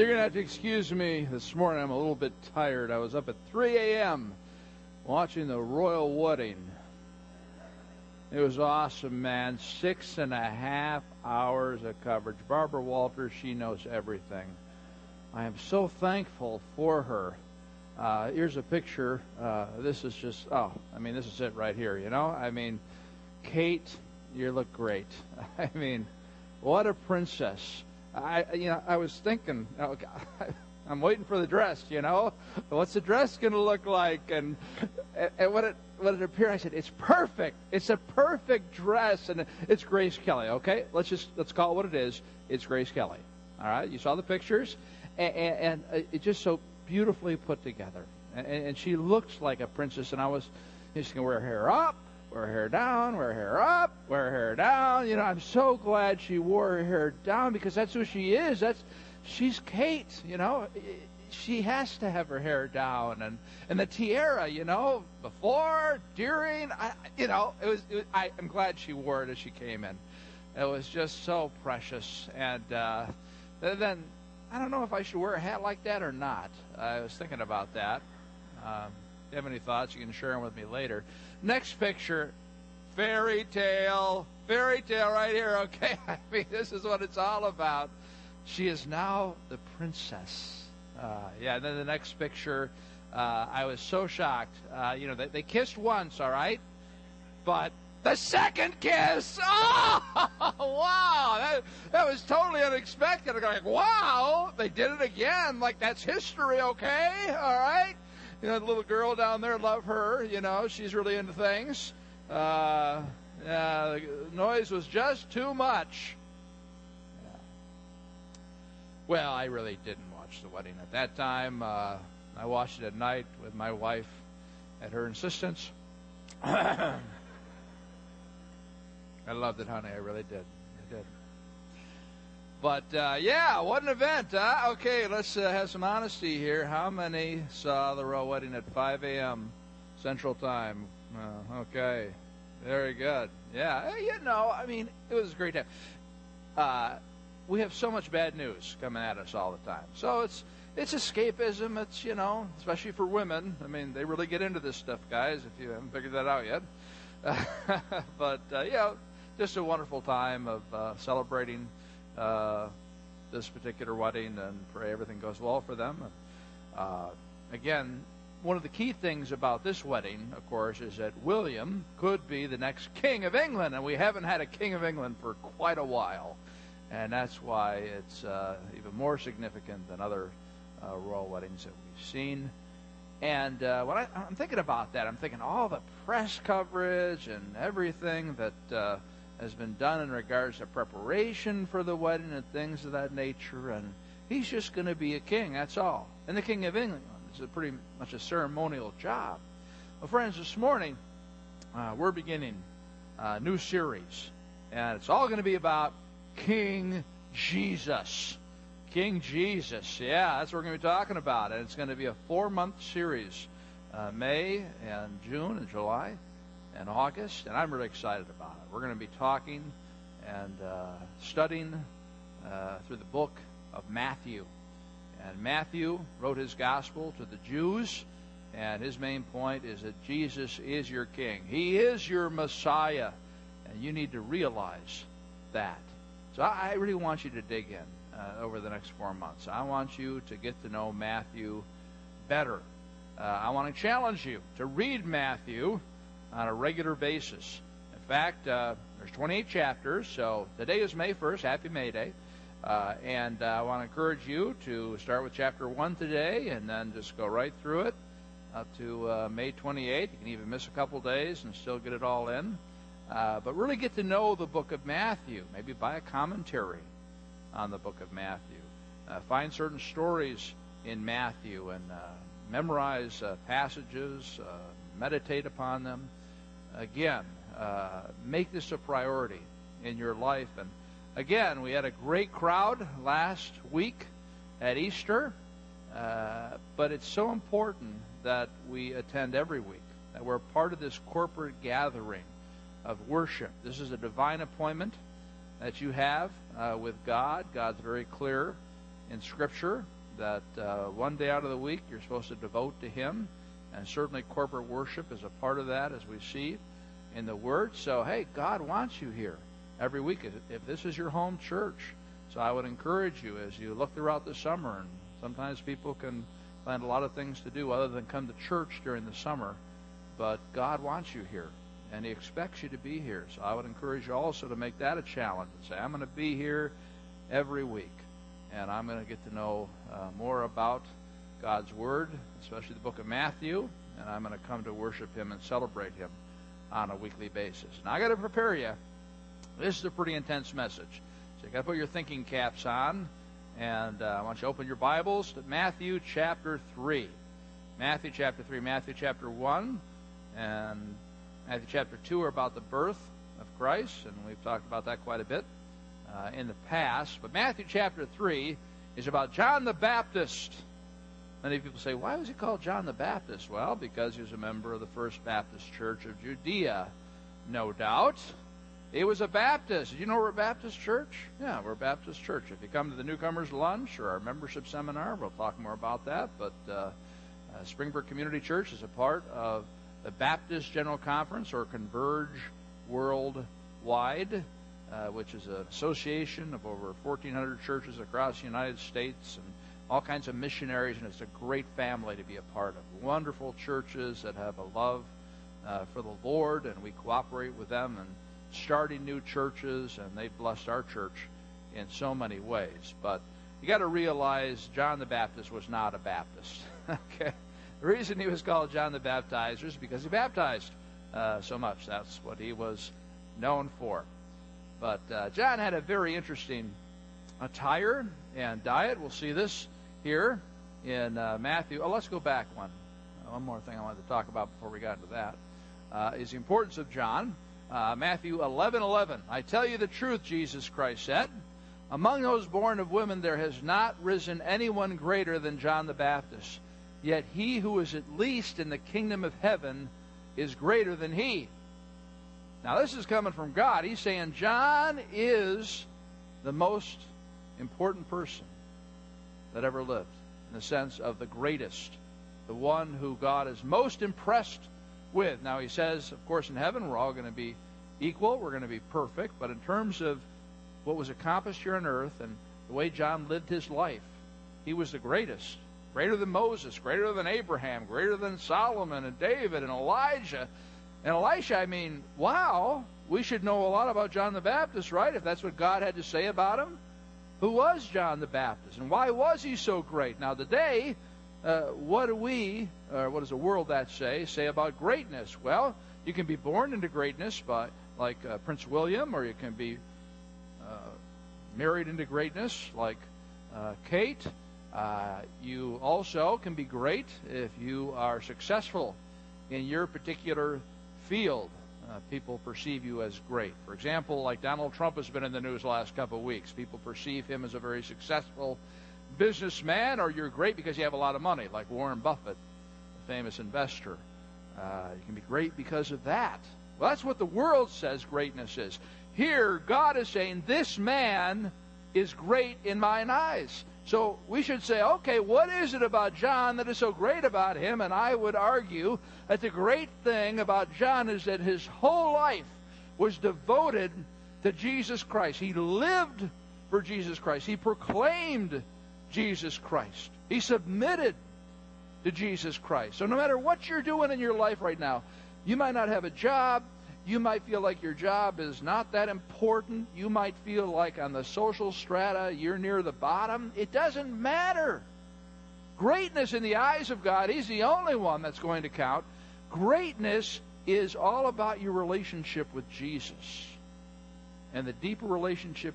You're going to have to excuse me this morning. I'm a little bit tired. I was up at 3 a.m. watching the royal wedding. It was awesome, man. Six and a half hours of coverage. Barbara Walters, she knows everything. I am so thankful for her. Uh, here's a picture. Uh, this is just, oh, I mean, this is it right here, you know? I mean, Kate, you look great. I mean, what a princess. I, you know, I was thinking, oh, God, I'm waiting for the dress, you know? What's the dress going to look like? And, and what it, what it appeared, I said, it's perfect. It's a perfect dress. And it's Grace Kelly, okay? Let's just, let's call it what it is. It's Grace Kelly. All right? You saw the pictures? And, and, and it's just so beautifully put together. And, and she looks like a princess. And I was, she's going to wear her hair up wear her hair down, wear her hair up, wear her hair down. You know, I'm so glad she wore her hair down because that's who she is. That's she's Kate. You know, she has to have her hair down and and the tiara. You know, before, during, I, you know, it was. It was I, I'm glad she wore it as she came in. It was just so precious. And uh, then I don't know if I should wear a hat like that or not. I was thinking about that. Um, if you have any thoughts, you can share them with me later. Next picture, fairy tale, fairy tale right here, okay? I mean, this is what it's all about. She is now the princess. Uh, yeah, and then the next picture, uh, I was so shocked. Uh, you know, they, they kissed once, all right? But the second kiss, oh, wow, that, that was totally unexpected. I'm like, wow, they did it again. Like, that's history, okay? All right? You know, the little girl down there, love her. You know, she's really into things. Uh, the noise was just too much. Yeah. Well, I really didn't watch the wedding at that time. Uh, I watched it at night with my wife at her insistence. I loved it, honey. I really did. I did. But uh, yeah, what an event, huh? Okay, let's uh, have some honesty here. How many saw the royal wedding at 5 a.m. Central Time? Uh, okay, very good. Yeah, you know, I mean, it was a great time. Uh, we have so much bad news coming at us all the time, so it's it's escapism. It's you know, especially for women. I mean, they really get into this stuff, guys. If you haven't figured that out yet, but uh, yeah, just a wonderful time of uh, celebrating uh, this particular wedding and pray everything goes well for them. Uh, again, one of the key things about this wedding, of course, is that William could be the next king of England, and we haven't had a king of England for quite a while. And that's why it's uh, even more significant than other uh, royal weddings that we've seen. And uh, when I, am thinking about that, I'm thinking all the press coverage and everything that uh, has been done in regards to preparation for the wedding and things of that nature. And he's just going to be a king, that's all. And the King of England is a pretty much a ceremonial job. Well, friends, this morning uh, we're beginning a new series, and it's all going to be about King Jesus. King Jesus, yeah, that's what we're going to be talking about, and it's going to be a four-month series, uh, May and June and July and August, and I'm really excited about it. We're going to be talking and uh, studying uh, through the book of Matthew. And Matthew wrote his gospel to the Jews, and his main point is that Jesus is your king. He is your Messiah, and you need to realize that. So I really want you to dig in uh, over the next four months. I want you to get to know Matthew better. Uh, I want to challenge you to read Matthew on a regular basis. In fact, uh, there's 28 chapters, so today is May 1st. Happy May Day. Uh, and uh, I want to encourage you to start with chapter 1 today and then just go right through it up to uh, May 28. You can even miss a couple days and still get it all in. Uh, but really get to know the book of Matthew. Maybe buy a commentary on the book of Matthew. Uh, find certain stories in Matthew and memorize passages, meditate upon them again, uh, make this a priority in your life. And again, we had a great crowd last week at Easter, uh, but it's so important that we attend every week, that we're part of this corporate gathering of worship. This is a divine appointment that you have uh, with God. God's very clear in Scripture that uh, one day out of the week you're supposed to devote to Him, and certainly corporate worship is a part of that, as we see in the Word. So, hey, God wants you here every week. If this is your home church, so I would encourage you as you look throughout the summer, and sometimes people can find a lot of things to do other than come to church during the summer, but God wants you here, and He expects you to be here. So I would encourage you also to make that a challenge and say, I'm going to be here every week, and I'm going to get to know uh, more about God's Word, especially the book of Matthew, and I'm going to come to worship Him and celebrate Him on a weekly basis. Now I got to prepare you. This is a pretty intense message. So you got to put your thinking caps on, and uh, I want you to open your Bibles to Matthew chapter 3. Matthew chapter 3, Matthew chapter 1, and Matthew chapter 2 are about the birth of Christ, and we've talked about that quite a bit uh, in the past. But Matthew chapter 3 is about John the Baptist. Many people say, why was he called John the Baptist? Well, because he was a member of the First Baptist Church of Judea, no doubt. He was a Baptist. Did you know we're a Baptist church? Yeah, we're a Baptist church. If you come to the newcomers lunch or our membership seminar, we'll talk more about that. But uh, uh, Springbrook Community Church is a part of the Baptist General Conference or Converge Worldwide, uh, which is an association of over 1,400 churches across the United States and all kinds of missionaries, and it's a great family to be a part of. Wonderful churches that have a love uh, for the Lord, and we cooperate with them and starting new churches, and they've blessed our church in so many ways. But you got to realize John the Baptist was not a Baptist. okay, the reason he was called John the Baptizer is because he baptized uh, so much. That's what he was known for. But uh, John had a very interesting attire and diet. We'll see this here in uh, Matthew. Oh, let's go back one. One more thing I wanted to talk about before we got into that uh, is the importance of John. Uh, Matthew 11 11. I tell you the truth, Jesus Christ said. Among those born of women, there has not risen anyone greater than John the Baptist. Yet he who is at least in the kingdom of heaven is greater than he. Now, this is coming from God. He's saying John is the most important person that ever lived, in the sense of the greatest, the one who God is most impressed with. Now, he says, of course, in heaven we're all going to be equal, we're going to be perfect, but in terms of what was accomplished here on earth and the way John lived his life, he was the greatest. Greater than Moses, greater than Abraham, greater than Solomon and David and Elijah. And Elisha, I mean, wow, we should know a lot about John the Baptist, right? If that's what God had to say about him. Who was John the Baptist? And why was he so great? Now, today, uh, what do we, or what does the world that say, say about greatness? Well, you can be born into greatness by, like uh, Prince William, or you can be uh, married into greatness, like uh, Kate. Uh, you also can be great if you are successful in your particular field. Uh, people perceive you as great. For example, like Donald Trump has been in the news the last couple of weeks. People perceive him as a very successful businessman, or you're great because you have a lot of money, like Warren Buffett, the famous investor. Uh, you can be great because of that. Well, that's what the world says greatness is. Here, God is saying, This man is great in mine eyes. So we should say, okay, what is it about John that is so great about him? And I would argue that the great thing about John is that his whole life was devoted to Jesus Christ. He lived for Jesus Christ. He proclaimed Jesus Christ. He submitted to Jesus Christ. So no matter what you're doing in your life right now, you might not have a job. You might feel like your job is not that important. You might feel like on the social strata you're near the bottom. It doesn't matter. Greatness in the eyes of God, He's the only one that's going to count. Greatness is all about your relationship with Jesus. And the deeper relationship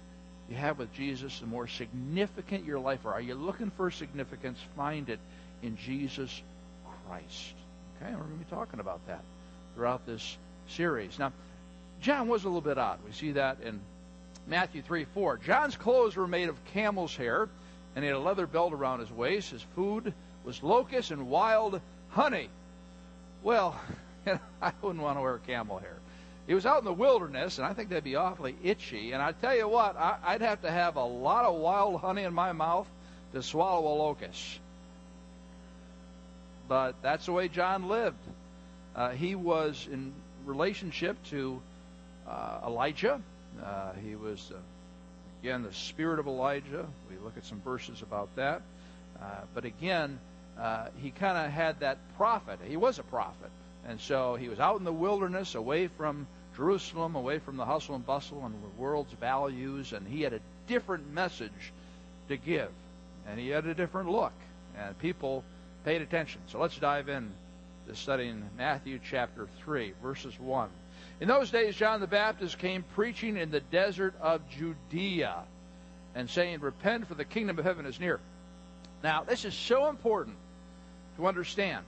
you have with Jesus, the more significant your life are. Are you looking for significance? Find it in Jesus Christ. Okay, we're going to be talking about that throughout this series. Now, John was a little bit odd. We see that in Matthew 3 4. John's clothes were made of camel's hair, and he had a leather belt around his waist. His food was locusts and wild honey. Well, I wouldn't want to wear camel hair. He was out in the wilderness, and I think that'd be awfully itchy. And I tell you what, I, would have to have a lot of wild honey in my mouth to swallow a locust. But that's the way John lived. Uh, he was in relationship to uh, Elijah. Uh, he was, uh, again, the spirit of Elijah. We look at some verses about that. Uh, but again, uh, he kind of had that prophet. He was a prophet. And so he was out in the wilderness, away from Jerusalem, away from the hustle and bustle and the world's values, and he had a different message to give. And he had a different look. And people paid attention. So let's dive in studying Matthew chapter 3, verses 1. In those days, John the Baptist came preaching in the desert of Judea and saying, Repent, for the kingdom of heaven is near. Now, this is so important to understand.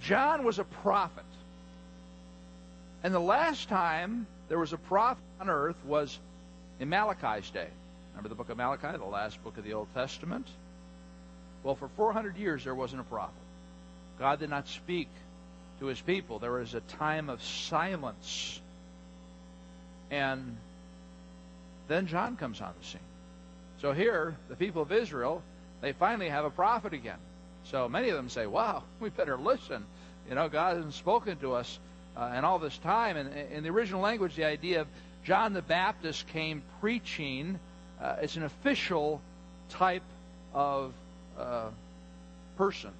John was a prophet. And the last time there was a prophet on earth was in Malachi's day. Remember the book of Malachi, the last book of the Old Testament? Well, for 400 years there wasn't a prophet. God did not speak to his people. There was a time of silence. And then John comes on the scene. So here, the people of Israel, they finally have a prophet again. So many of them say, wow, we better listen. You know, God hasn't spoken to us uh, in all this time. And in the original language, the idea of John the Baptist came preaching, uh, an official type of uh, person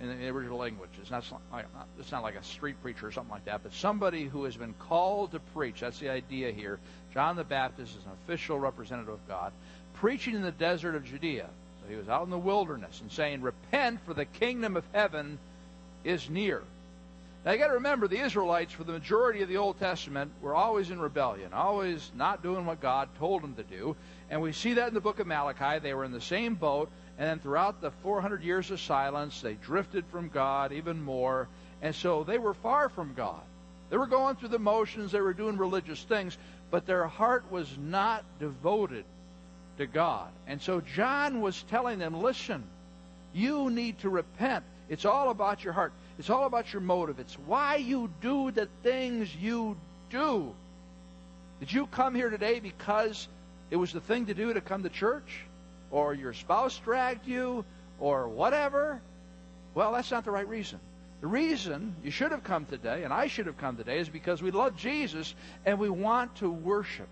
in the original language. It's not, like, it's not like a street preacher or something like that, but somebody who has been called to preach. That's the idea here. John the Baptist is an official representative of God, preaching in the desert of Judea. So he was out in the wilderness and saying, Repent, for the kingdom of heaven is near. Now you got to remember, the Israelites, for the majority of the Old Testament, were always in rebellion, always not doing what God told them to do. And we see that in the book of Malachi. They were in the same boat, and then throughout the 400 years of silence, they drifted from God even more. And so they were far from God. They were going through the motions, they were doing religious things, but their heart was not devoted to God. And so John was telling them, listen, you need to repent. It's all about your heart. It's all about your motive. It's why you do the things you do. Did you come here today because it was the thing to do to come to church? Or your spouse dragged you? Or whatever? Well, that's not the right reason. The reason you should have come today, and I should have come today, is because we love Jesus and we want to worship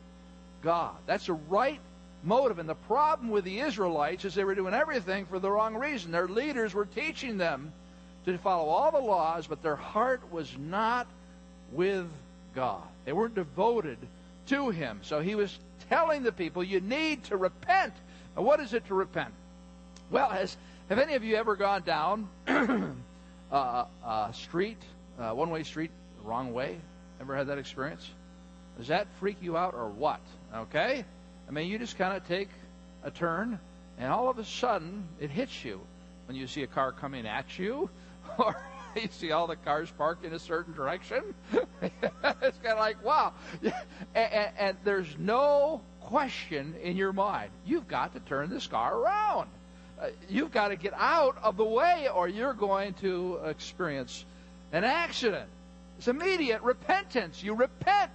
God. That's the right motive. And the problem with the Israelites is they were doing everything for the wrong reason. Their leaders were teaching them to follow all the laws, but their heart was not with God. They weren't devoted to Him. So He was telling the people, you need to repent. Now, what is it to repent? Well, has have any of you ever gone down uh, a street, uh, one-way street, the wrong way? Ever had that experience? Does that freak you out or what? Okay? I mean, you just kind of take a turn, and all of a sudden, it hits you when you see a car coming at you, or you see all the cars parked in a certain direction. it's kind of like, wow. And, and, and, there's no question in your mind. You've got to turn this car around. Uh, you've got to get out of the way, or you're going to experience an accident. It's immediate repentance. You repent.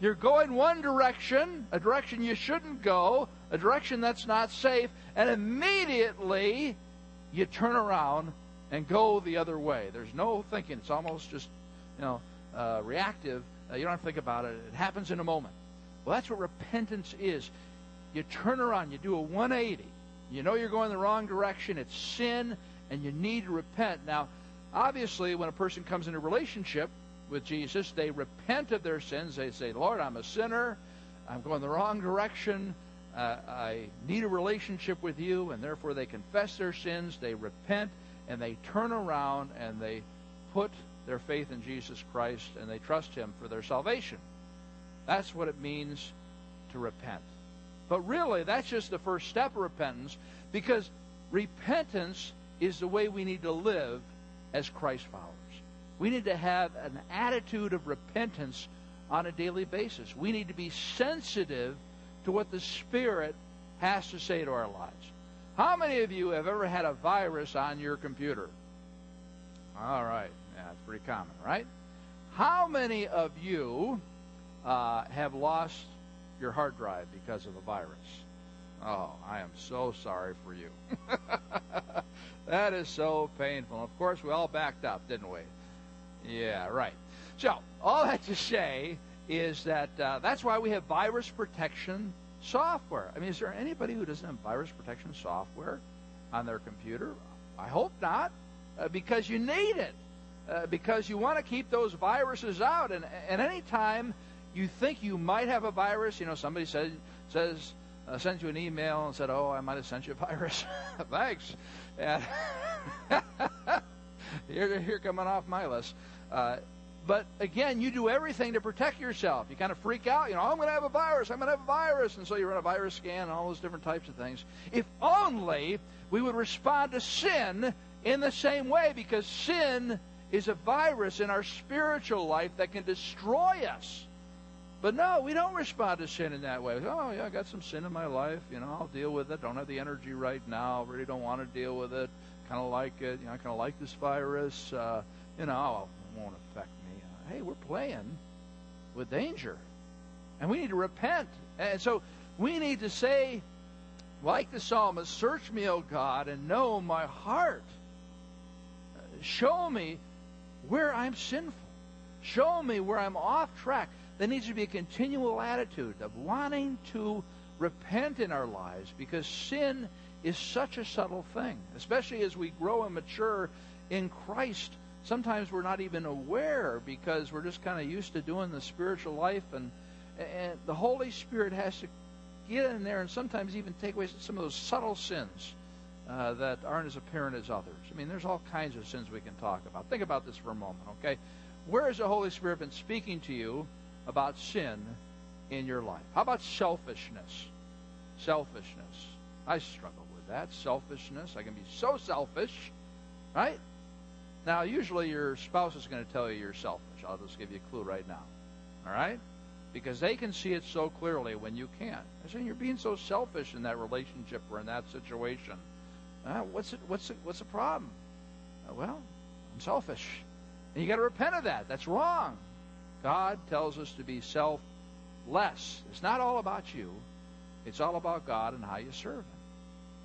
You're going one direction, a direction you shouldn't go, a direction that's not safe, and immediately you turn around and go the other way. There's no thinking. It's almost just, you know, uh, reactive. Uh, you don't have to think about it. It happens in a moment. Well, that's what repentance is. You turn around, you do a 180. You know you're going the wrong direction. It's sin, and you need to repent. Now, obviously, when a person comes into relationship with Jesus, they repent of their sins. They say, Lord, I'm a sinner. I'm going the wrong direction. Uh, I need a relationship with you. And therefore, they confess their sins. They repent and they turn around and they put their faith in Jesus Christ and they trust Him for their salvation. That's what it means to repent. But really, that's just the first step of repentance because repentance is the way we need to live as Christ followers. We need to have an attitude of repentance on a daily basis. We need to be sensitive to what the Spirit has to say to our lives. How many of you have ever had a virus on your computer? All right. Yeah, that's pretty common, right? How many of you uh, have lost your hard drive because of a virus? Oh, I am so sorry for you. that is so painful. Of course, we all backed up, didn't we? Yeah, right. So, all that to say is that uh, that's why we have virus protection software. I mean, is there anybody who doesn't have virus protection software on their computer? I hope not, uh, because you need it. Uh, because you want to keep those viruses out. And, and anytime you think you might have a virus, you know, somebody said, says, uh, sends you an email and said, "Oh, I might have sent you a virus." Thanks. You're, you're coming off my list. Uh, but again, you do everything to protect yourself. You kind of freak out. You know, I'm going to have a virus. I'm going to have a virus, and so you run a virus scan and all those different types of things. If only we would respond to sin in the same way, because sin is a virus in our spiritual life that can destroy us. But no, we don't respond to sin in that way. Oh, yeah, I got some sin in my life. You know, I'll deal with it. Don't have the energy right now. Really don't want to deal with it. Kind of like it. You know, I kind of like this virus. Uh, you know, it won't affect me. Uh, hey, we're playing with danger. And we need to repent. And so we need to say, like the psalmist, Search me, O God, and know my heart. Show me where I'm sinful. Show me where I'm off track. There needs to be a continual attitude of wanting to repent in our lives because sin is such a subtle thing, especially as we grow and mature in Christ. Sometimes we're not even aware because we're just kind of used to doing the spiritual life, and and the Holy Spirit has to get in there and sometimes even take away some of those subtle sins uh, that aren't as apparent as others. I mean, there's all kinds of sins we can talk about. Think about this for a moment, okay? Where has the Holy Spirit been speaking to you about sin in your life? How about selfishness? Selfishness. I struggle with that. Selfishness. I can be so selfish, right? Now, usually your spouse is going to tell you you're selfish. I'll just give you a clue right now. All right? Because they can see it so clearly when you can't. They're saying you're being so selfish in that relationship or in that situation. Uh, what's it, what's it, what's the problem? Uh, well, I'm selfish, and you got to repent of that. That's wrong. God tells us to be selfless. It's not all about you, it's all about God and how you serve Him.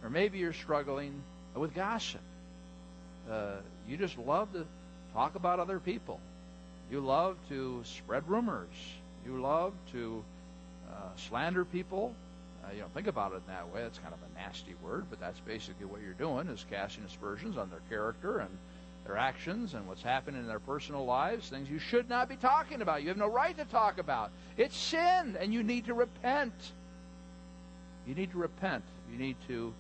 Or maybe you're struggling with gossip. Uh, you just love to talk about other people. You love to spread rumors. You love to uh, slander people. Uh, you don't think about it in that way. That's kind of a nasty word, but that's basically what you're doing is casting aspersions on their character and their actions and what's happening in their personal lives, things you should not be talking about. You have no right to talk about. It's sin, and you need to repent. You need to repent. You need to,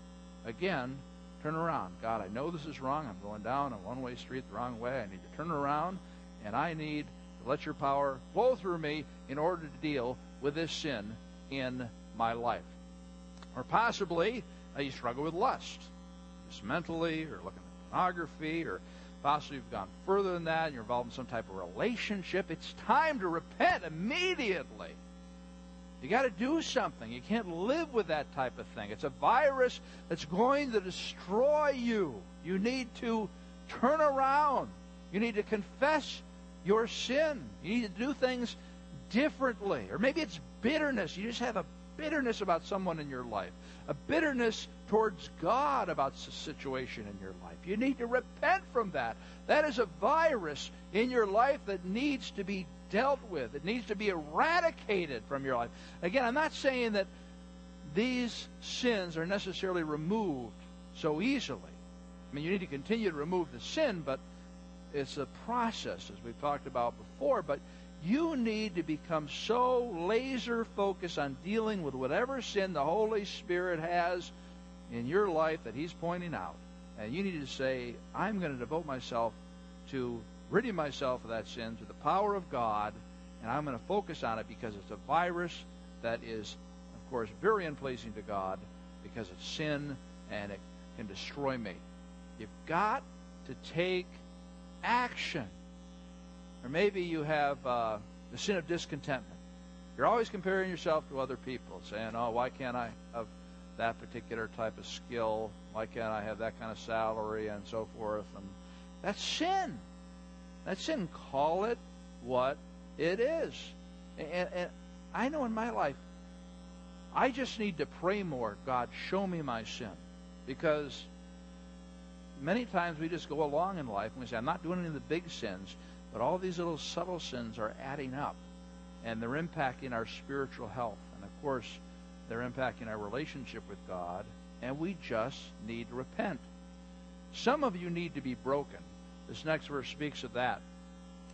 again, turn around. God, I know this is wrong. I'm going down a one way street the wrong way. I need to turn around, and I need to let your power flow through me in order to deal with this sin in my life. Or possibly uh, you struggle with lust, just mentally, or looking at pornography, or Possibly you've gone further than that, and you're involved in some type of relationship. It's time to repent immediately. You got to do something. You can't live with that type of thing. It's a virus that's going to destroy you. You need to turn around. You need to confess your sin. You need to do things differently. Or maybe it's bitterness. You just have a bitterness about someone in your life, a bitterness towards God about the situation in your life. You need to repent from that. That is a virus in your life that needs to be dealt with. It needs to be eradicated from your life. Again, I'm not saying that these sins are necessarily removed so easily. I mean, you need to continue to remove the sin, but it's a process, as we've talked about before. But you need to become so laser focused on dealing with whatever sin the Holy Spirit has in your life that He's pointing out. And you need to say, I'm going to devote myself to ridding myself of that sin to the power of God, and I'm going to focus on it because it's a virus that is, of course, very unpleasing to God because it's sin and it can destroy me. You've got to take action. Or maybe you have uh, the sin of discontentment. You're always comparing yourself to other people, saying, oh, why can't I have that particular type of skill? Why can't I have that kind of salary and so forth? And that's sin. That's sin. Call it what it is. And, and I know in my life, I just need to pray more. God, show me my sin. Because many times we just go along in life and we say, I'm not doing any of the big sins, but all these little subtle sins are adding up and they're impacting our spiritual health. And of course, they're impacting our relationship with God, and we just need to repent. Some of you need to be broken. This next verse speaks of that.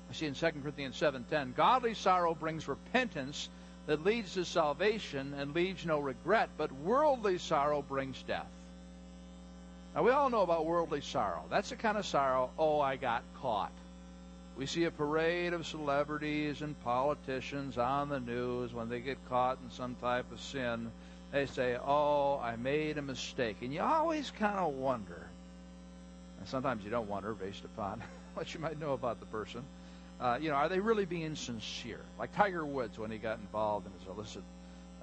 I see in 2 Corinthians 7:10, godly sorrow brings repentance that leads to salvation and leaves no regret, but worldly sorrow brings death. Now we all know about worldly sorrow. That's the kind of sorrow, oh, I got caught. We see a parade of celebrities and politicians on the news when they get caught in some type of sin. They say, Oh, I made a mistake. And you always kind of wonder. And sometimes you don't wonder based upon what you might know about the person. Uh, you know, are they really being sincere? Like Tiger Woods when he got involved in his illicit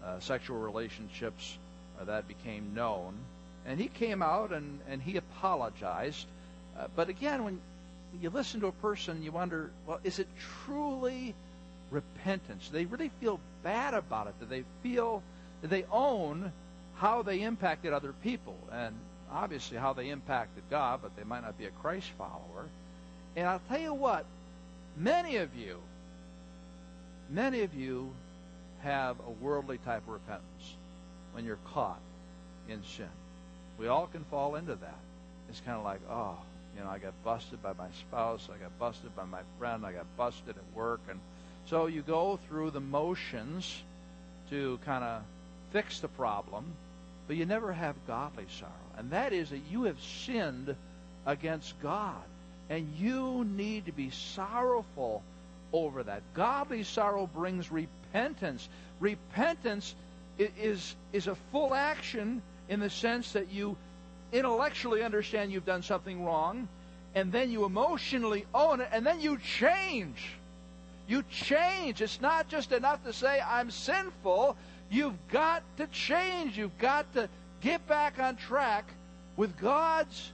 uh, sexual relationships, uh, that became known. And he came out and, and he apologized. Uh, but again, when you listen to a person, you wonder, well, is it truly repentance? Do they really feel bad about it? Do they feel, do they own how they impacted other people? And obviously how they impacted God, but they might not be a Christ follower. And I'll tell you what, many of you, many of you have a worldly type of repentance when you're caught in sin. We all can fall into that. It's kind of like, oh, you know, I got busted by my spouse, I got busted by my friend, I got busted at work, and so you go through the motions to kind of fix the problem, but you never have godly sorrow. And that is that you have sinned against God, and you need to be sorrowful over that. Godly sorrow brings repentance. Repentance is is a full action in the sense that you intellectually understand you've done something wrong, and then you emotionally own it, and then you change. You change. It's not just enough to say, I'm sinful. You've got to change. You've got to get back on track with God's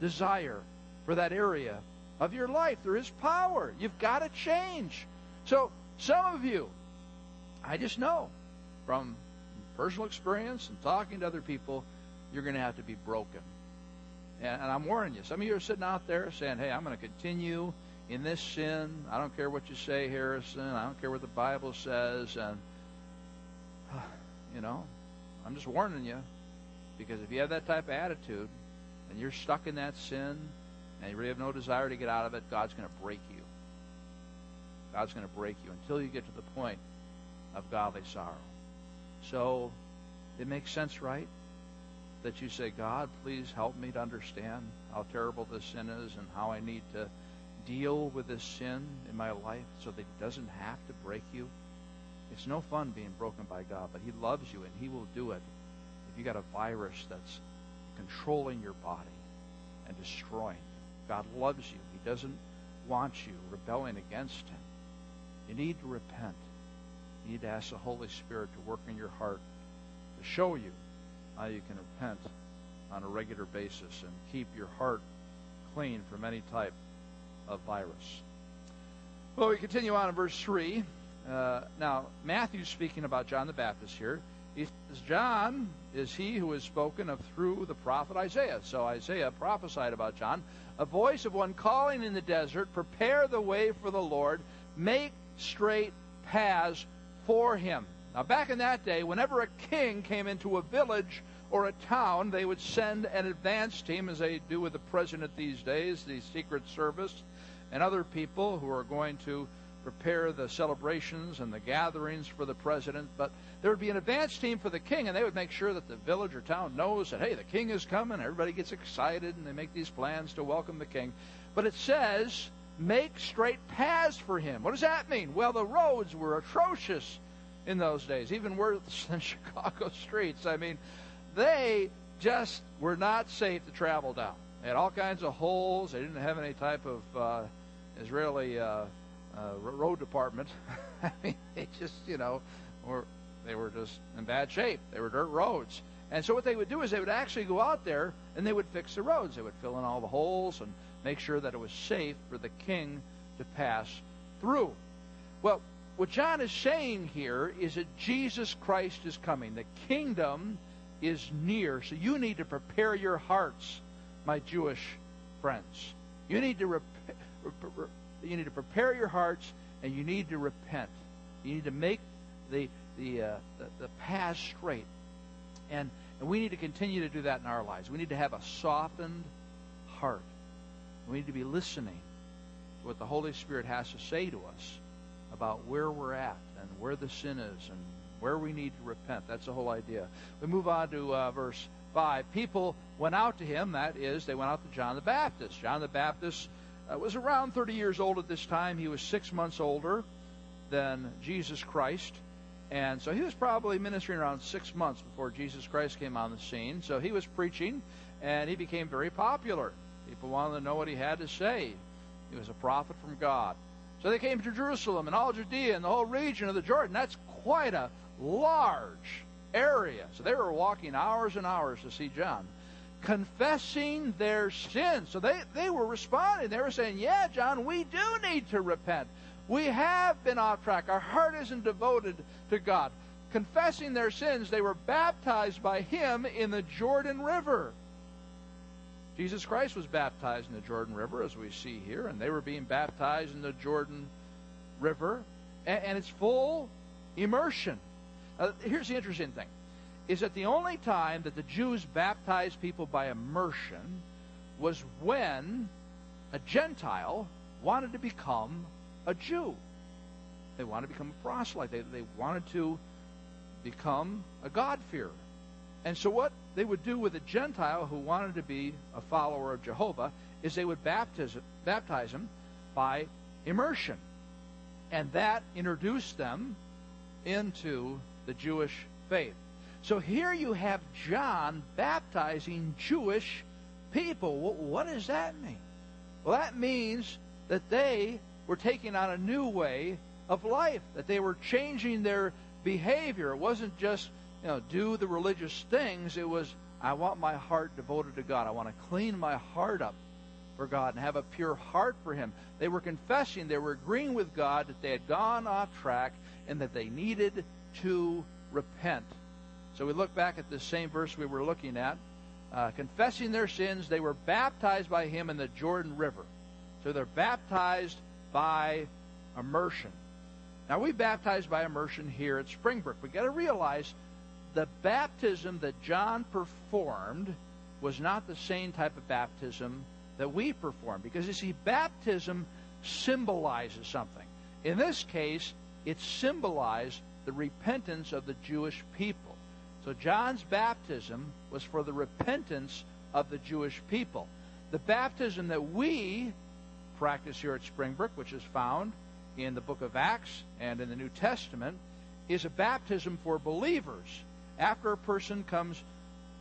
desire for that area of your life. There is power. You've got to change. So, some of you, I just know from personal experience and talking to other people, you're going to have to be broken. And, and I'm warning you. Some of you are sitting out there saying, hey, I'm going to continue in this sin. I don't care what you say, Harrison. I don't care what the Bible says. And, you know, I'm just warning you. Because if you have that type of attitude and you're stuck in that sin and you really have no desire to get out of it, God's going to break you. God's going to break you until you get to the point of godly sorrow. So it makes sense, right? That you say, God, please help me to understand how terrible this sin is and how I need to deal with this sin in my life so that it doesn't have to break you. It's no fun being broken by God, but He loves you and He will do it if you got a virus that's controlling your body and destroying you. God loves you. He doesn't want you rebelling against Him. You need to repent. You need to ask the Holy Spirit to work in your heart to show you how you can repent on a regular basis and keep your heart clean from any type of virus. Well, we continue on in verse 3. Uh, now, Matthew's speaking about John the Baptist here. He says, John is he who is spoken of through the prophet Isaiah. So Isaiah prophesied about John. A voice of one calling in the desert, prepare the way for the Lord, make straight paths for him. Now, back in that day, whenever a king came into a village or a town, they would send an advance team, as they do with the president these days, the Secret Service, and other people who are going to prepare the celebrations and the gatherings for the president. But there would be an advance team for the king, and they would make sure that the village or town knows that, hey, the king is coming. Everybody gets excited, and they make these plans to welcome the king. But it says, make straight paths for him. What does that mean? Well, the roads were atrocious in those days, even worse than Chicago streets. I mean, they just were not safe to travel down. They had all kinds of holes. They didn't have any type of uh, Israeli uh, uh, road department. I mean, they just, you know, were they were just in bad shape. They were dirt roads. And so what they would do is they would actually go out there and they would fix the roads. They would fill in all the holes and make sure that it was safe for the king to pass through. Well, what John is saying here is that Jesus Christ is coming. The kingdom is near. So you need to prepare your hearts, my Jewish friends. You need to rep- you need to prepare your hearts and you need to repent. You need to make the the uh, the, the path straight. And and we need to continue to do that in our lives. We need to have a softened heart. We need to be listening to what the Holy Spirit has to say to us about where we're at and where the sin is and where we need to repent. That's the whole idea. We move on to uh, verse 5. People went out to him, that is, they went out to John the Baptist. John the Baptist uh, was around 30 years old at this time. He was six months older than Jesus Christ. And so he was probably ministering around six months before Jesus Christ came on the scene. So he was preaching, and he became very popular. People wanted to know what he had to say. He was a prophet from God. So they came to Jerusalem and all Judea and the whole region of the Jordan. That's quite a large area. So they were walking hours and hours to see John, confessing their sins. So they, they were responding. They were saying, Yeah, John, we do need to repent. We have been off track. Our heart isn't devoted to God. Confessing their sins, they were baptized by him in the Jordan River. Jesus Christ was baptized in the Jordan River, as we see here, and they were being baptized in the Jordan River, and, and it's full immersion. Uh, here's the interesting thing: is that the only time that the Jews baptized people by immersion was when a Gentile wanted to become a Jew. They wanted to become a proselyte. They, they wanted to become a God-fearer. And so what they would do with a Gentile who wanted to be a follower of Jehovah is they would baptize, baptize him by immersion. And that introduced them into the Jewish faith. So here you have John baptizing Jewish people. What does that mean? Well, that means that they were taking on a new way of life, that they were changing their behavior. It wasn't just you know, do the religious things. It was, I want my heart devoted to God. I want to clean my heart up for God and have a pure heart for Him. They were confessing, they were agreeing with God that they had gone off track and that they needed to repent. So we look back at the same verse we were looking at. Uh, confessing their sins, they were baptized by Him in the Jordan River. So they're baptized by immersion. Now we baptize by immersion here at Springbrook. We've got to realize the baptism that John performed was not the same type of baptism that we perform. Because you see, baptism symbolizes something. In this case, it symbolized the repentance of the Jewish people. So John's baptism was for the repentance of the Jewish people. The baptism that we practice here at Springbrook, which is found in the book of Acts and in the New Testament, is a baptism for believers after a person comes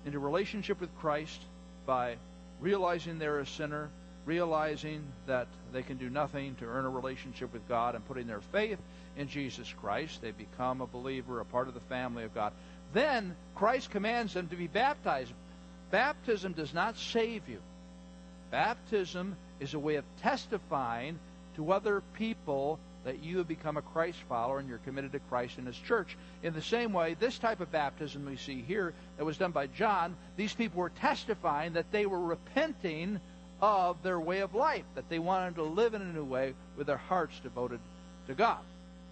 into relationship with Christ by realizing they're a sinner, realizing that they can do nothing to earn a relationship with God, and putting their faith in Jesus Christ, they become a believer, a part of the family of God. Then Christ commands them to be baptized. Baptism does not save you. Baptism is a way of testifying to other people that you have become a Christ follower and you're committed to Christ and His church. In the same way, this type of baptism we see here that was done by John, these people were testifying that they were repenting of their way of life, that they wanted to live in a new way with their hearts devoted to God.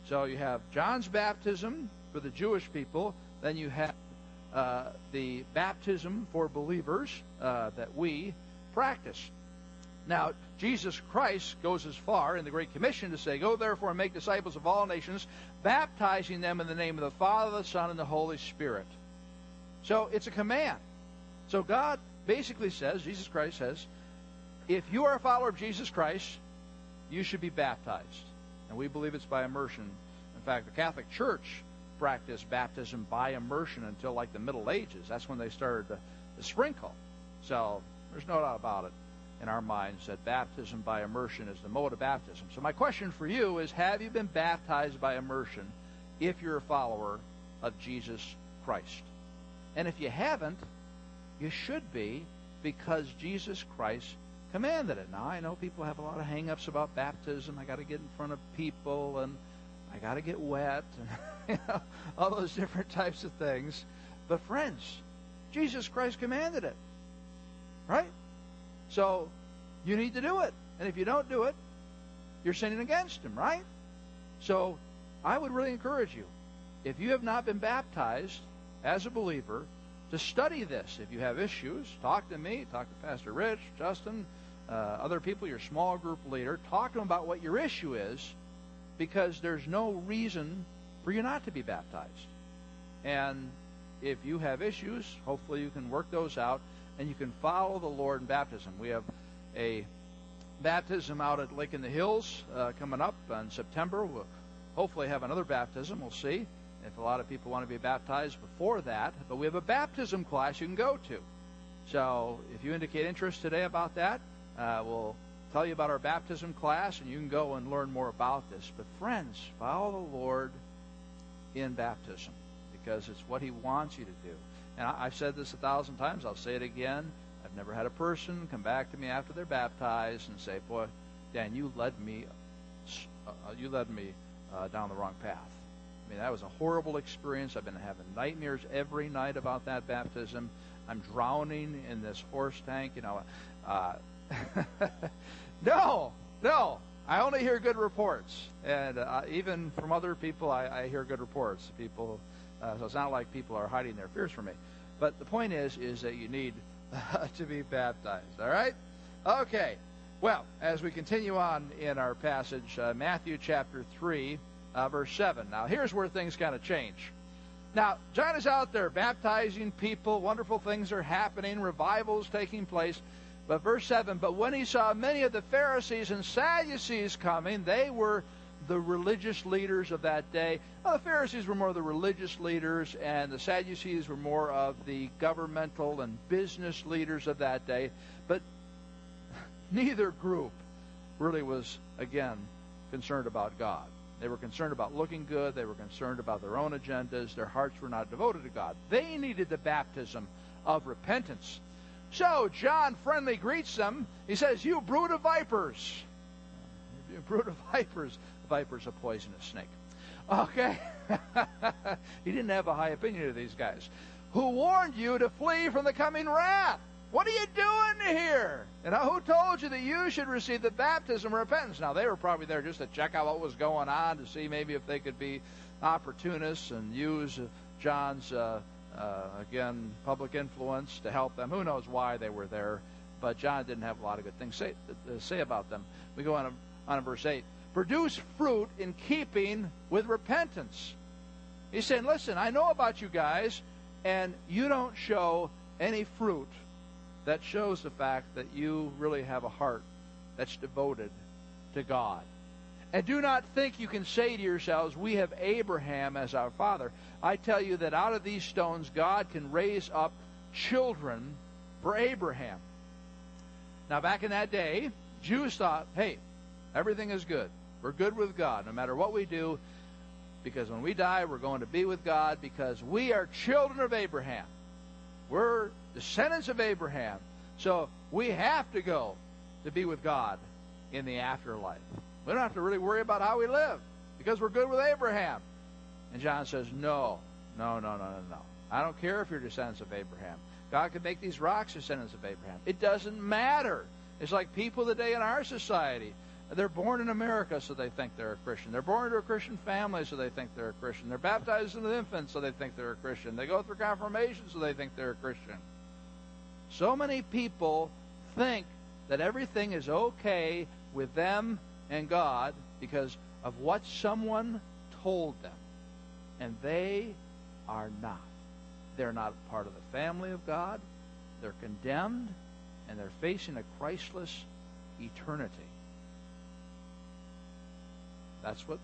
So you have John's baptism for the Jewish people, then you have uh, the baptism for believers uh, that we practice. Now, Jesus Christ goes as far in the Great Commission to say, Go therefore and make disciples of all nations, baptizing them in the name of the Father, the Son, and the Holy Spirit. So it's a command. So God basically says, Jesus Christ says, if you are a follower of Jesus Christ, you should be baptized. And we believe it's by immersion. In fact, the Catholic Church practiced baptism by immersion until like the Middle Ages. That's when they started the, the sprinkle. So there's no doubt about it in our minds that baptism by immersion is the mode of baptism. So my question for you is have you been baptized by immersion if you're a follower of Jesus Christ? And if you haven't, you should be because Jesus Christ commanded it. Now I know people have a lot of hang-ups about baptism. I got to get in front of people and I got to get wet, and you know, all those different types of things. But friends, Jesus Christ commanded it, right? So you need to do it, and if you don't do it, you're sinning against Him, right? So I would really encourage you, if you have not been baptized as a believer, to study this. If you have issues, talk to me, talk to Pastor Rich, Justin, uh, other people, your small group leader. Talk to them about what your issue is because there's no reason for you not to be baptized. And if you have issues, hopefully you can work those out and you can follow the Lord in baptism. We have a baptism out at Lake in the Hills uh, coming up in September. We'll hopefully have another baptism. We'll see if a lot of people want to be baptized before that. But we have a baptism class you can go to. So if you indicate interest today about that, uh, we'll tell you about our baptism class, and you can go and learn more about this. But friends, follow the Lord in baptism because it's what He wants you to do. And I, I've said this a thousand times. I'll say it again. I've never had a person come back to me after they're baptized and say, "Boy, Dan, you led me, uh, you led me uh, down the wrong path." I mean, that was a horrible experience. I've been having nightmares every night about that baptism. I'm drowning in this horse tank. You know, uh, no, no. I only hear good reports, and uh, even from other people, I, I hear good reports. People, uh, so it's not like people are hiding their fears from me. But the point is, is that you need to be baptized. All right? Okay. Well, as we continue on in our passage, uh, Matthew chapter three, uh, verse seven. Now, here's where things kind of change. Now, John is out there baptizing people. Wonderful things are happening. Revivals taking place. But verse 7 But when he saw many of the Pharisees and Sadducees coming, they were the religious leaders of that day. Well, the Pharisees were more the religious leaders, and the Sadducees were more of the governmental and business leaders of that day. But neither group really was, again, concerned about God. They were concerned about looking good. They were concerned about their own agendas. Their hearts were not devoted to God. They needed the baptism of repentance. So John friendly greets them. He says, You brood of vipers. You brood of vipers. Viper's a poisonous snake. Okay? he didn't have a high opinion of these guys. Who warned you to flee from the coming wrath? What are you doing here? And who told you that you should receive the baptism of repentance? Now, they were probably there just to check out what was going on, to see maybe if they could be opportunists and use John's uh, uh, again, public influence to help them. Who knows why they were there? But John didn't have a lot of good things say, to say about them. We go on, on to verse 8. Produce fruit in keeping with repentance. He's saying, listen, I know about you guys, and you don't show any fruit that shows the fact that you really have a heart that's devoted to God. And do not think you can say to yourselves, We have Abraham as our father. I tell you that out of these stones God can raise up children for Abraham. Now, back in that day, Jews thought, hey, everything is good. We're good with God no matter what we do, because when we die, we're going to be with God because we are children of Abraham. We're descendants of Abraham. So we have to go to be with God in the afterlife. We don't have to really worry about how we live because we're good with Abraham. And John says, No, no, no, no, no, no. I don't care if you're descendants of Abraham. God could make these rocks descendants of Abraham. It doesn't matter. It's like people today in our society. They're born in America, so they think they're a Christian. They're born into a Christian family, so they think they're a Christian. They're baptized as an infant, so they think they're a Christian. They go through confirmation, so they think they're a Christian. So many people think that everything is okay with them and God because of what someone told them. And they are not. They're not part of the family of God. They're condemned, and they're facing a Christless eternity. That's what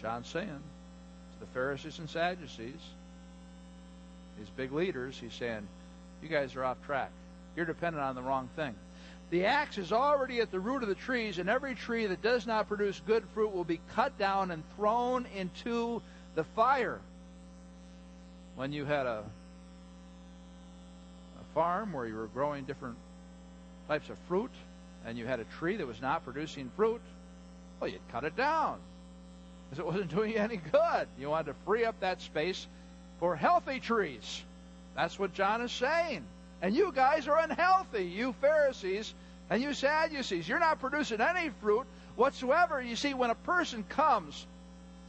John's saying to the Pharisees and Sadducees. These big leaders, he's saying, You guys are off track. You're dependent on the wrong thing. The axe is already at the root of the trees, and every tree that does not produce good fruit will be cut down and thrown into the fire. When you had a, a farm where you were growing different types of fruit, and you had a tree that was not producing fruit, well, you'd cut it down. because it wasn't doing you any good. You wanted to free up that space for healthy trees. That's what John is saying. And you guys are unhealthy, you Pharisees and you Sadducees. You're not producing any fruit whatsoever. You see, when a person comes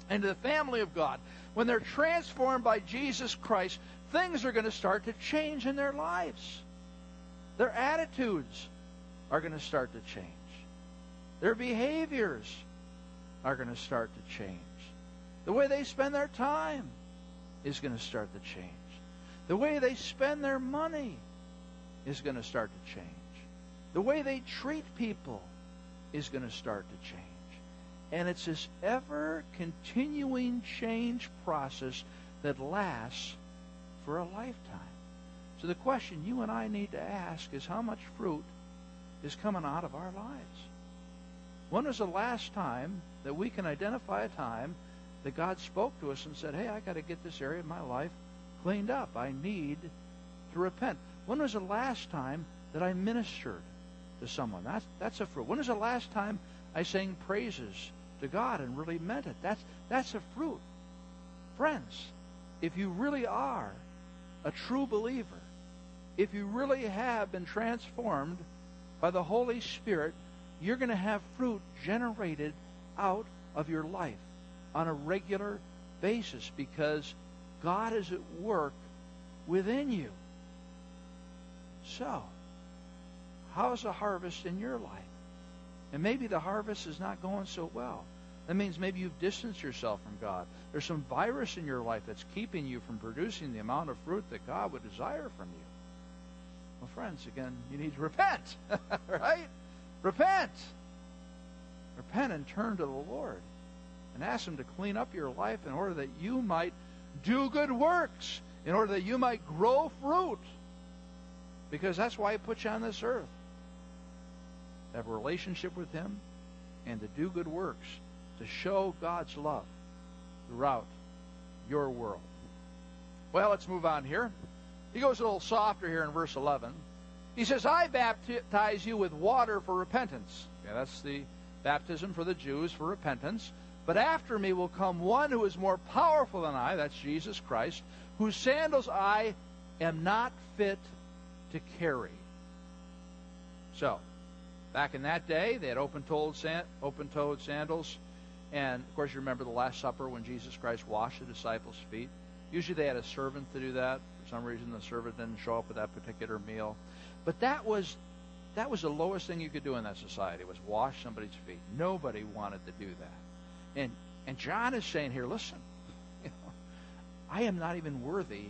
into the family of God, when they're transformed by Jesus Christ, things are going to start to change in their lives. Their attitudes are going to start to change. Their behaviors are going to start to change. The way they spend their time is going to start to change. The way they spend their money is going to start to change. The way they treat people is going to start to change. And it's this ever continuing change process that lasts for a lifetime. So the question you and I need to ask is how much fruit is coming out of our lives? When was the last time that we can identify a time that God spoke to us and said, Hey, I got to get this area of my life cleaned up. I need to repent. When was the last time that I ministered to someone? That's, that's a fruit. When was the last time I sang praises to God and really meant it? That's, that's a fruit. Friends, if you really are a true believer, if you really have been transformed by the Holy Spirit, you're going to have fruit generated out of your life on a regular basis because God is at work within you. So, how's the harvest in your life? And maybe the harvest is not going so well. That means maybe you've distanced yourself from God. There's some virus in your life that's keeping you from producing the amount of fruit that God would desire from you. Well, friends, again, you need to repent, right? Repent. Repent and turn to the Lord and ask Him to clean up your life in order that you might do good works, in order that you might grow fruit. Because that's why He put you on this earth. To have a relationship with Him and to do good works, to show God's love throughout your world. Well, let's move on here. He goes a little softer here in verse 11. He says, I baptize you with water for repentance. Okay, that's the baptism for the Jews for repentance. But after me will come one who is more powerful than I, that's Jesus Christ, whose sandals I am not fit to carry. So, back in that day, they had open-toed, sandals. And, of course, you remember the Last Supper when Jesus Christ washed the disciples' feet. Usually they had a servant to do that. For some reason, the servant didn't show up at that particular meal. But that was that was the lowest thing you could do in that society was wash somebody's feet. Nobody wanted to do that. And and John is saying here, listen, you know, I am not even worthy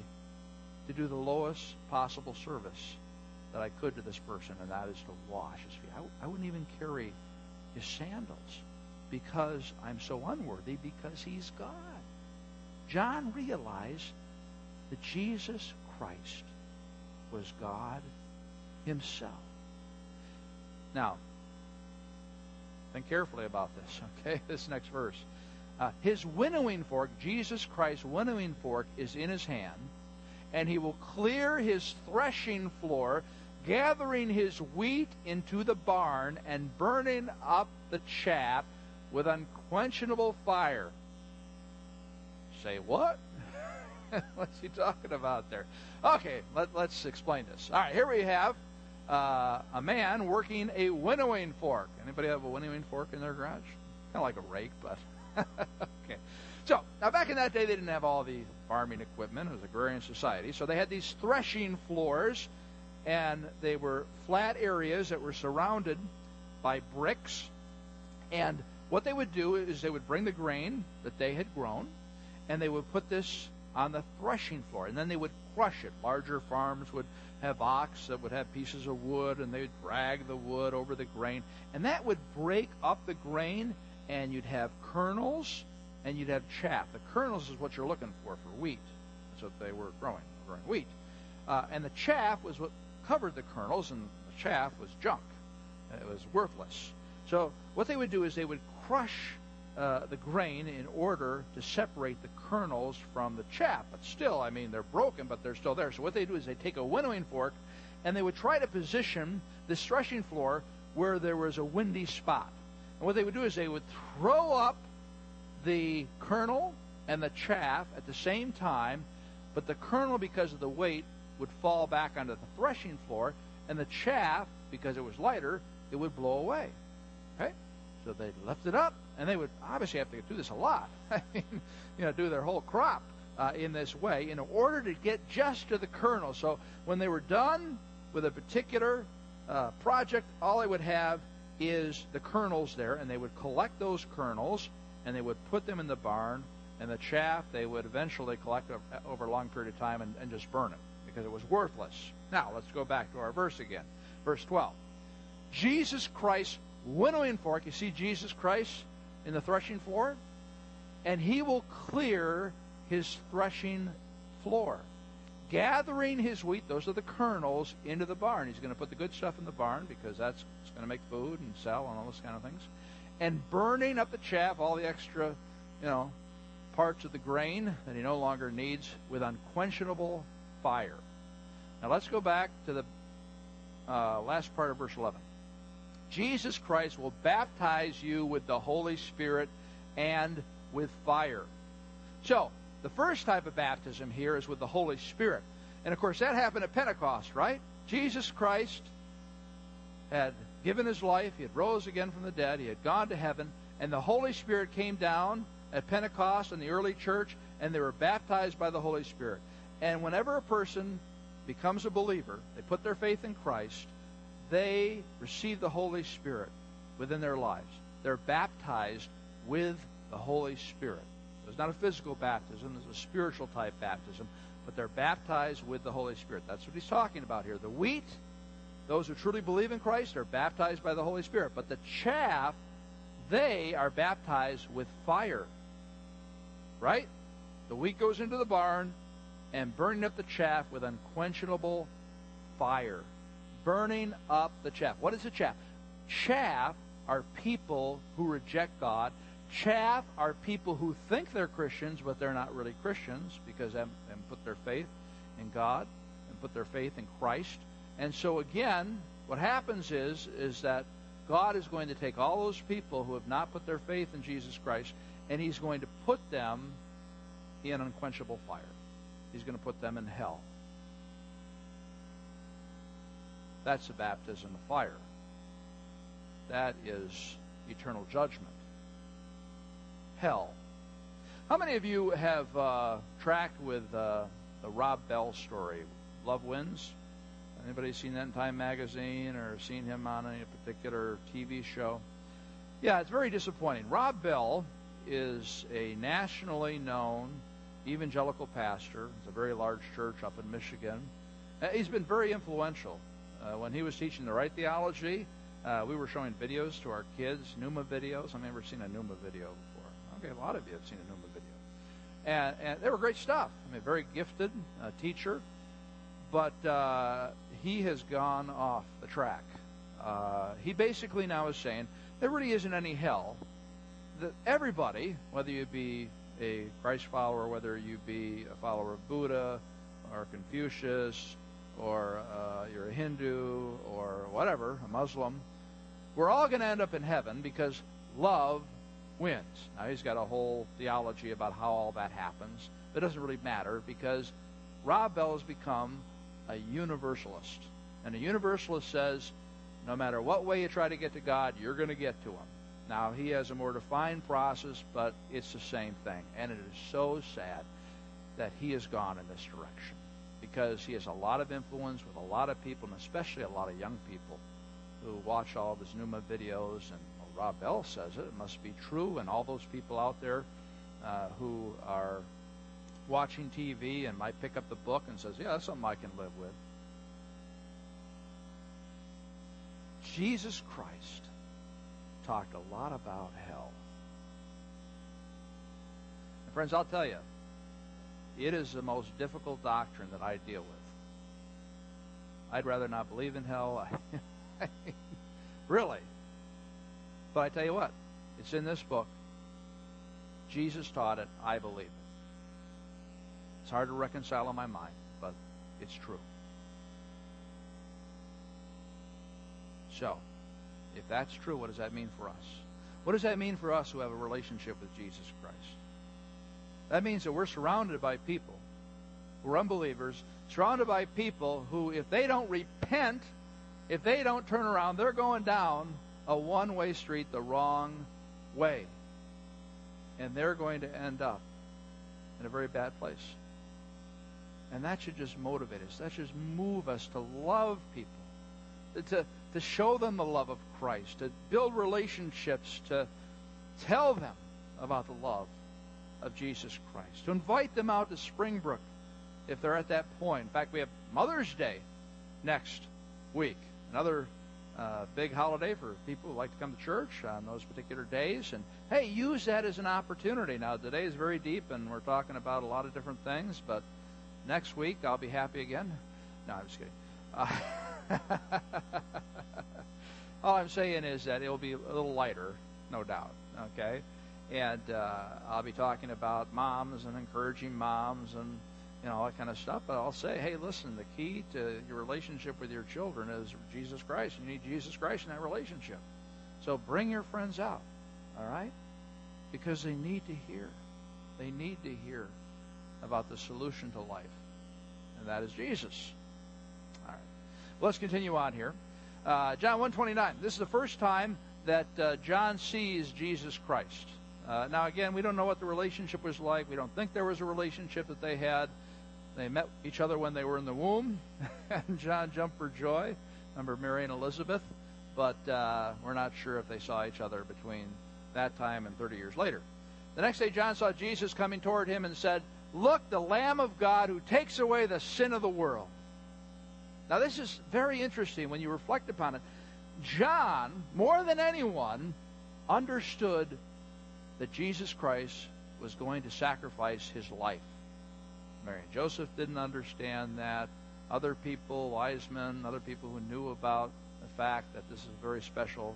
to do the lowest possible service that I could to this person, and that is to wash his feet. I, I wouldn't even carry his sandals because I'm so unworthy because he's God. John realized that Jesus Christ was God himself. Now, think carefully about this, okay? This next verse. Uh, his winnowing fork, Jesus Christ's winnowing fork, is in his hand, and he will clear his threshing floor, gathering his wheat into the barn and burning up the chaff with unquenchable fire. Say what? What's he talking about there? Okay, let, us explain this. All right, here we have uh, a man working a winnowing fork. Anybody have a winnowing fork in their garage? Kind of like a rake, but okay. So now back in that day, they didn't have all the farming equipment. It was agrarian society, so they had these threshing floors, and they were flat areas that were surrounded by bricks. And what they would do is they would bring the grain that they had grown, and they would put this on the threshing floor, and then they would crush it. Larger farms would have ox that would have pieces of wood, and they would drag the wood over the grain, and that would break up the grain, and you'd have kernels, and you'd have chaff. The kernels is what you're looking for for wheat. That's what they were growing, growing wheat. Uh, and the chaff was what covered the kernels, and the chaff was junk. It was worthless. So what they would do is they would crush uh, the grain in order to separate the kernels from the chaff. But still, I mean, they're broken, but they're still there. So what they do is they take a winnowing fork and they would try to position this threshing floor where there was a windy spot. And what they would do is they would throw up the kernel and the chaff at the same time, but the kernel, because of the weight, would fall back onto the threshing floor, and the chaff, because it was lighter, it would blow away. Okay? So they'd lift it up, and they would obviously have to do this a lot. I mean, you know, do their whole crop uh, in this way in order to get just to the kernel. So when they were done with a particular uh, project, all they would have is the kernels there, and they would collect those kernels and they would put them in the barn, and the chaff they would eventually collect over a long period of time and, and just burn it because it was worthless. Now, let's go back to our verse again. Verse 12. Jesus Christ winnowing fork, you see Jesus Christ in the threshing floor? And he will clear his threshing floor, gathering his wheat, those are the kernels, into the barn. He's going to put the good stuff in the barn because that's going to make food and sell and all those kind of things. And burning up the chaff, all the extra, you know, parts of the grain that he no longer needs with unquenchable fire. Now let's go back to the uh, last part of verse 11. Jesus Christ will baptize you with the Holy Spirit and with fire. So, the first type of baptism here is with the Holy Spirit. And of course, that happened at Pentecost, right? Jesus Christ had given his life, he had rose again from the dead, he had gone to heaven, and the Holy Spirit came down at Pentecost in the early church, and they were baptized by the Holy Spirit. And whenever a person becomes a believer, they put their faith in Christ, they receive the Holy Spirit within their lives. They're baptized with the Holy Spirit. It's not a physical baptism, it's a spiritual type baptism, but they're baptized with the Holy Spirit. That's what he's talking about here. The wheat, those who truly believe in Christ, are baptized by the Holy Spirit. But the chaff, they are baptized with fire. Right? The wheat goes into the barn and burning up the chaff with unquenchable fire burning up the chaff. What is the chaff? Chaff are people who reject God. Chaff are people who think they're Christians, but they're not really Christians because they haven't put their faith in God and put their faith in Christ. And so again, what happens is is that God is going to take all those people who have not put their faith in Jesus Christ, and He's going to put them in unquenchable fire. He's going to put them in hell. That's the baptism of fire. That is eternal judgment. Hell. How many of you have uh, tracked with uh, the Rob Bell story, Love Wins? Anybody seen that in Time Magazine or seen him on any particular TV show? Yeah, it's very disappointing. Rob Bell is a nationally known evangelical pastor. It's a very large church up in Michigan. Uh, he's been very influential uh, when he was teaching the right theology, uh, we were showing videos to our kids, Nooma videos. I've never seen a Nooma video before. Okay, a lot of you have seen a Nooma video. And, and they were great stuff. I mean, very gifted uh, teacher. But uh, he has gone off the track. Uh, he basically now is saying there really isn't any hell. That everybody, whether you be a Christ follower, whether you be a follower of Buddha or Confucius or uh, you're a Hindu or whatever, a Muslim, we're all going to end up in heaven because love wins. Now, he's got a whole theology about how all that happens. It doesn't really matter because Rob Bell has become a universalist. And a universalist says no matter what way you try to get to God, you're going to get to him. Now, he has a more defined process, but it's the same thing. And it is so sad that he has gone in this direction because he has a lot of influence with a lot of people, and especially a lot of young people who watch all of his Nooma videos. And well, Rob Bell says it; it must be true. And all those people out there uh, who are watching TV and might pick up the book and says, "Yeah, that's something I can live with." Jesus Christ talked a lot about hell. And friends, I'll tell you, it is the most difficult doctrine that I deal with. I'd rather not believe in hell. really. But I tell you what, it's in this book. Jesus taught it. I believe it. It's hard to reconcile in my mind, but it's true. So, if that's true, what does that mean for us? What does that mean for us who have a relationship with Jesus Christ? That means that we're surrounded by people who are unbelievers, surrounded by people who, if they don't repent, if they don't turn around, they're going down a one way street the wrong way. And they're going to end up in a very bad place. And that should just motivate us. That should move us to love people, to, to show them the love of Christ, to build relationships, to tell them about the love of Jesus Christ, to invite them out to Springbrook if they're at that point. In fact, we have Mother's Day next week, another uh, big holiday for people who like to come to church on those particular days. And hey, use that as an opportunity. Now, today is very deep, and we're talking about a lot of different things, but next week I'll be happy again. No, I'm just kidding. Uh, all I'm saying is that it'll be a little lighter, no doubt. Okay? And uh, I'll be talking about moms and encouraging moms and you know, all that kind of stuff. But I'll say, hey, listen, the key to your relationship with your children is Jesus Christ. You need Jesus Christ in that relationship. So bring your friends out, all right? Because they need to hear. They need to hear about the solution to life, and that is Jesus. All right. Well, let's continue on here. Uh, John 129. This is the first time that uh, John sees Jesus Christ. Uh, now, again, we don't know what the relationship was like. We don't think there was a relationship that they had. They met each other when they were in the womb, and John jumped for joy. Remember Mary and Elizabeth? But uh, we're not sure if they saw each other between that time and 30 years later. The next day, John saw Jesus coming toward him and said, Look, the Lamb of God who takes away the sin of the world. Now, this is very interesting when you reflect upon it. John, more than anyone, understood that Jesus Christ was going to sacrifice his life. Mary and Joseph didn't understand that. Other people, wise men, other people who knew about the fact that this is a very special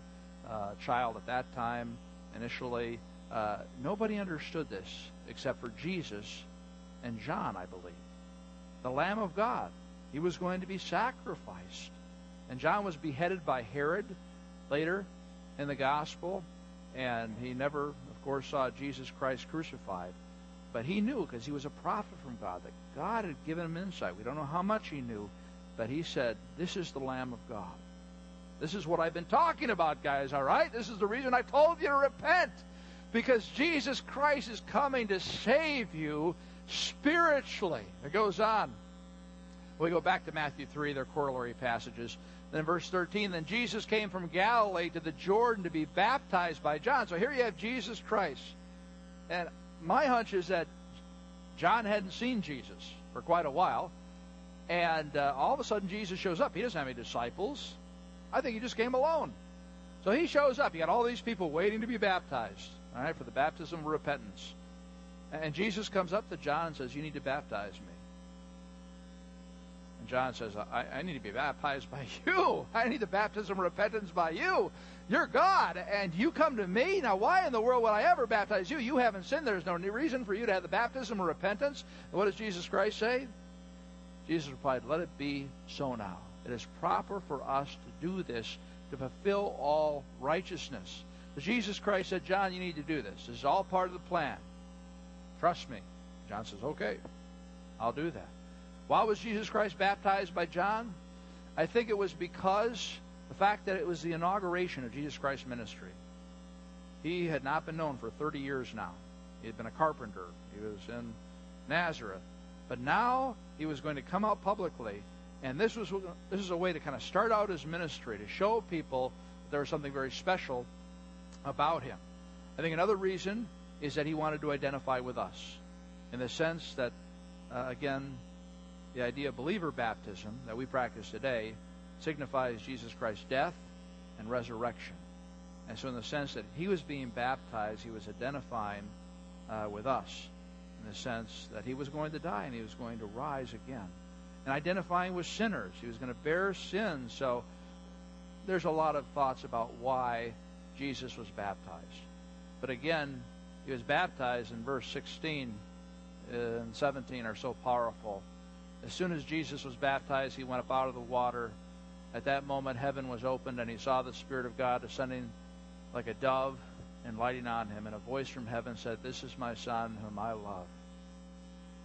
uh, child at that time, initially, uh, nobody understood this except for Jesus and John, I believe. The Lamb of God. He was going to be sacrificed. And John was beheaded by Herod later in the gospel, and he never, of course, saw Jesus Christ crucified. But he knew because he was a prophet from God that God had given him insight. We don't know how much he knew, but he said, This is the Lamb of God. This is what I've been talking about, guys, all right? This is the reason I told you to repent. Because Jesus Christ is coming to save you spiritually. It goes on. We go back to Matthew 3, their corollary passages. Then in verse 13, then Jesus came from Galilee to the Jordan to be baptized by John. So here you have Jesus Christ. And my hunch is that John hadn't seen Jesus for quite a while, and uh, all of a sudden Jesus shows up. He doesn't have any disciples. I think he just came alone. So he shows up. You got all these people waiting to be baptized, all right, for the baptism of repentance. And Jesus comes up to John and says, "You need to baptize me." And John says, I, I, need to be baptized by you. I need the baptism of repentance by you. You're God, and you come to me? Now, why in the world would I ever baptize you? You haven't sinned. There's no reason for you to have the baptism of repentance. And what does Jesus Christ say? Jesus replied, Let it be so now. It is proper for us to do this to fulfill all righteousness. But Jesus Christ said, John, you need to do this. This is all part of the plan. Trust me. John says, Okay, I'll do that. Why was Jesus Christ baptized by John? I think it was because the fact that it was the inauguration of Jesus Christ's ministry. He had not been known for 30 years now. He had been a carpenter. He was in Nazareth. But now he was going to come out publicly, and this was this is a way to kind of start out his ministry to show people there was something very special about him. I think another reason is that he wanted to identify with us, in the sense that, uh, again, the idea of believer baptism that we practice today signifies Jesus Christ's death and resurrection. And so, in the sense that he was being baptized, he was identifying uh, with us in the sense that he was going to die and he was going to rise again. And identifying with sinners, he was going to bear sin. So, there's a lot of thoughts about why Jesus was baptized. But again, he was baptized in verse 16 uh, and 17 are so powerful as soon as Jesus was baptized, he went up out of the water. At that moment, heaven was opened, and he saw the Spirit of God descending like a dove and lighting on him, and a voice from heaven said, This is my Son whom I love.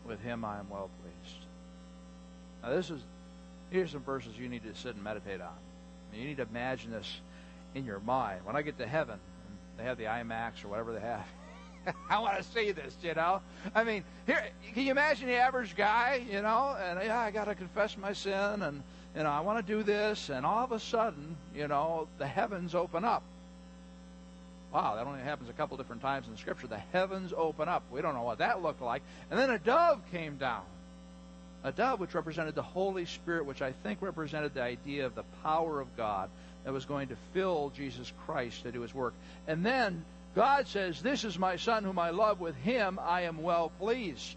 With him I am well pleased. Now, this is here's some verses you need to sit and meditate on. You need to imagine this in your mind. When I get to heaven, they have the IMAX or whatever they have, I want to see this, you know. I mean, here, can you imagine the average guy, you know, and yeah, I got to confess my sin, and you know, I want to do this, and all of a sudden, you know, the heavens open up. Wow, that only happens a couple different times in Scripture. The heavens open up. We don't know what that looked like. And then a dove came down. A dove, which represented the Holy Spirit, which I think represented the idea of the power of God that was going to fill Jesus Christ to do his work. And then God says, This is my Son whom I love. With him I am well pleased.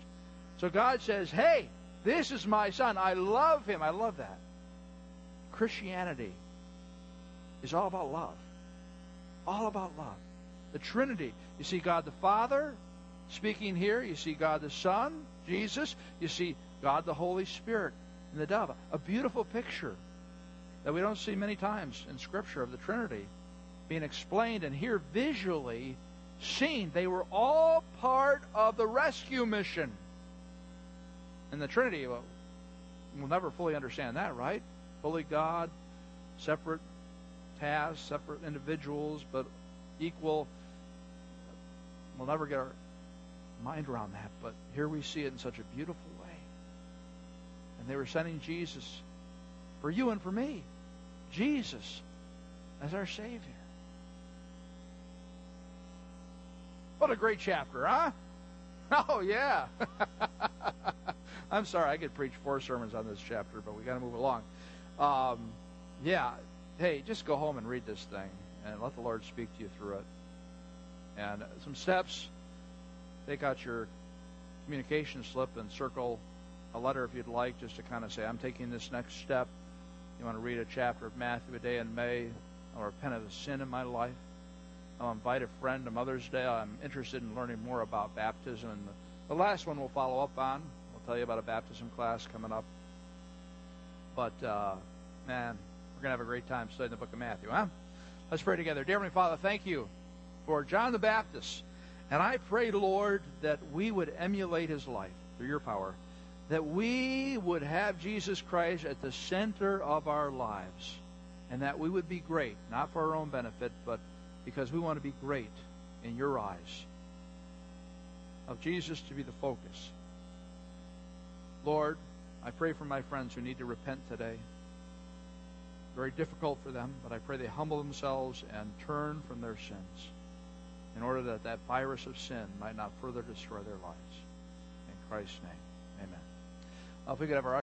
So God says, Hey, this is my Son. I love him. I love that. Christianity is all about love. All about love. The Trinity. You see God the Father speaking here. You see God the Son, Jesus. You see God the Holy Spirit and the dove. A beautiful picture that we don't see many times in Scripture of the Trinity being explained and here visually seen. They were all part of the rescue mission. And the Trinity, well, we'll never fully understand that, right? Fully God, separate tasks, separate individuals, but equal. We'll never get our mind around that, but here we see it in such a beautiful way. And they were sending Jesus for you and for me. Jesus as our Savior. What a great chapter, huh? Oh, yeah. I'm sorry, I could preach four sermons on this chapter, but we got to move along. Um, yeah, hey, just go home and read this thing and let the Lord speak to you through it. And some steps take out your communication slip and circle a letter if you'd like, just to kind of say, I'm taking this next step. You want to read a chapter of Matthew a day in May, or repent of the sin in my life. I'll invite a friend to Mother's Day. I'm interested in learning more about baptism. And the, last one we'll follow up on. We'll tell you about a baptism class coming up. But, uh, man, we're going to have a great time studying the book of Matthew, huh? Let's pray together. Dear Heavenly Father, thank you for John the Baptist. And I pray, Lord, that we would emulate his life through your power, that we would have Jesus Christ at the center of our lives, and that we would be great, not for our own benefit, but because we want to be great in your eyes, of Jesus to be the focus. Lord, I pray for my friends who need to repent today. Very difficult for them, but I pray they humble themselves and turn from their sins in order that that virus of sin might not further destroy their lives. In Christ's name, amen. Uh, if we could have our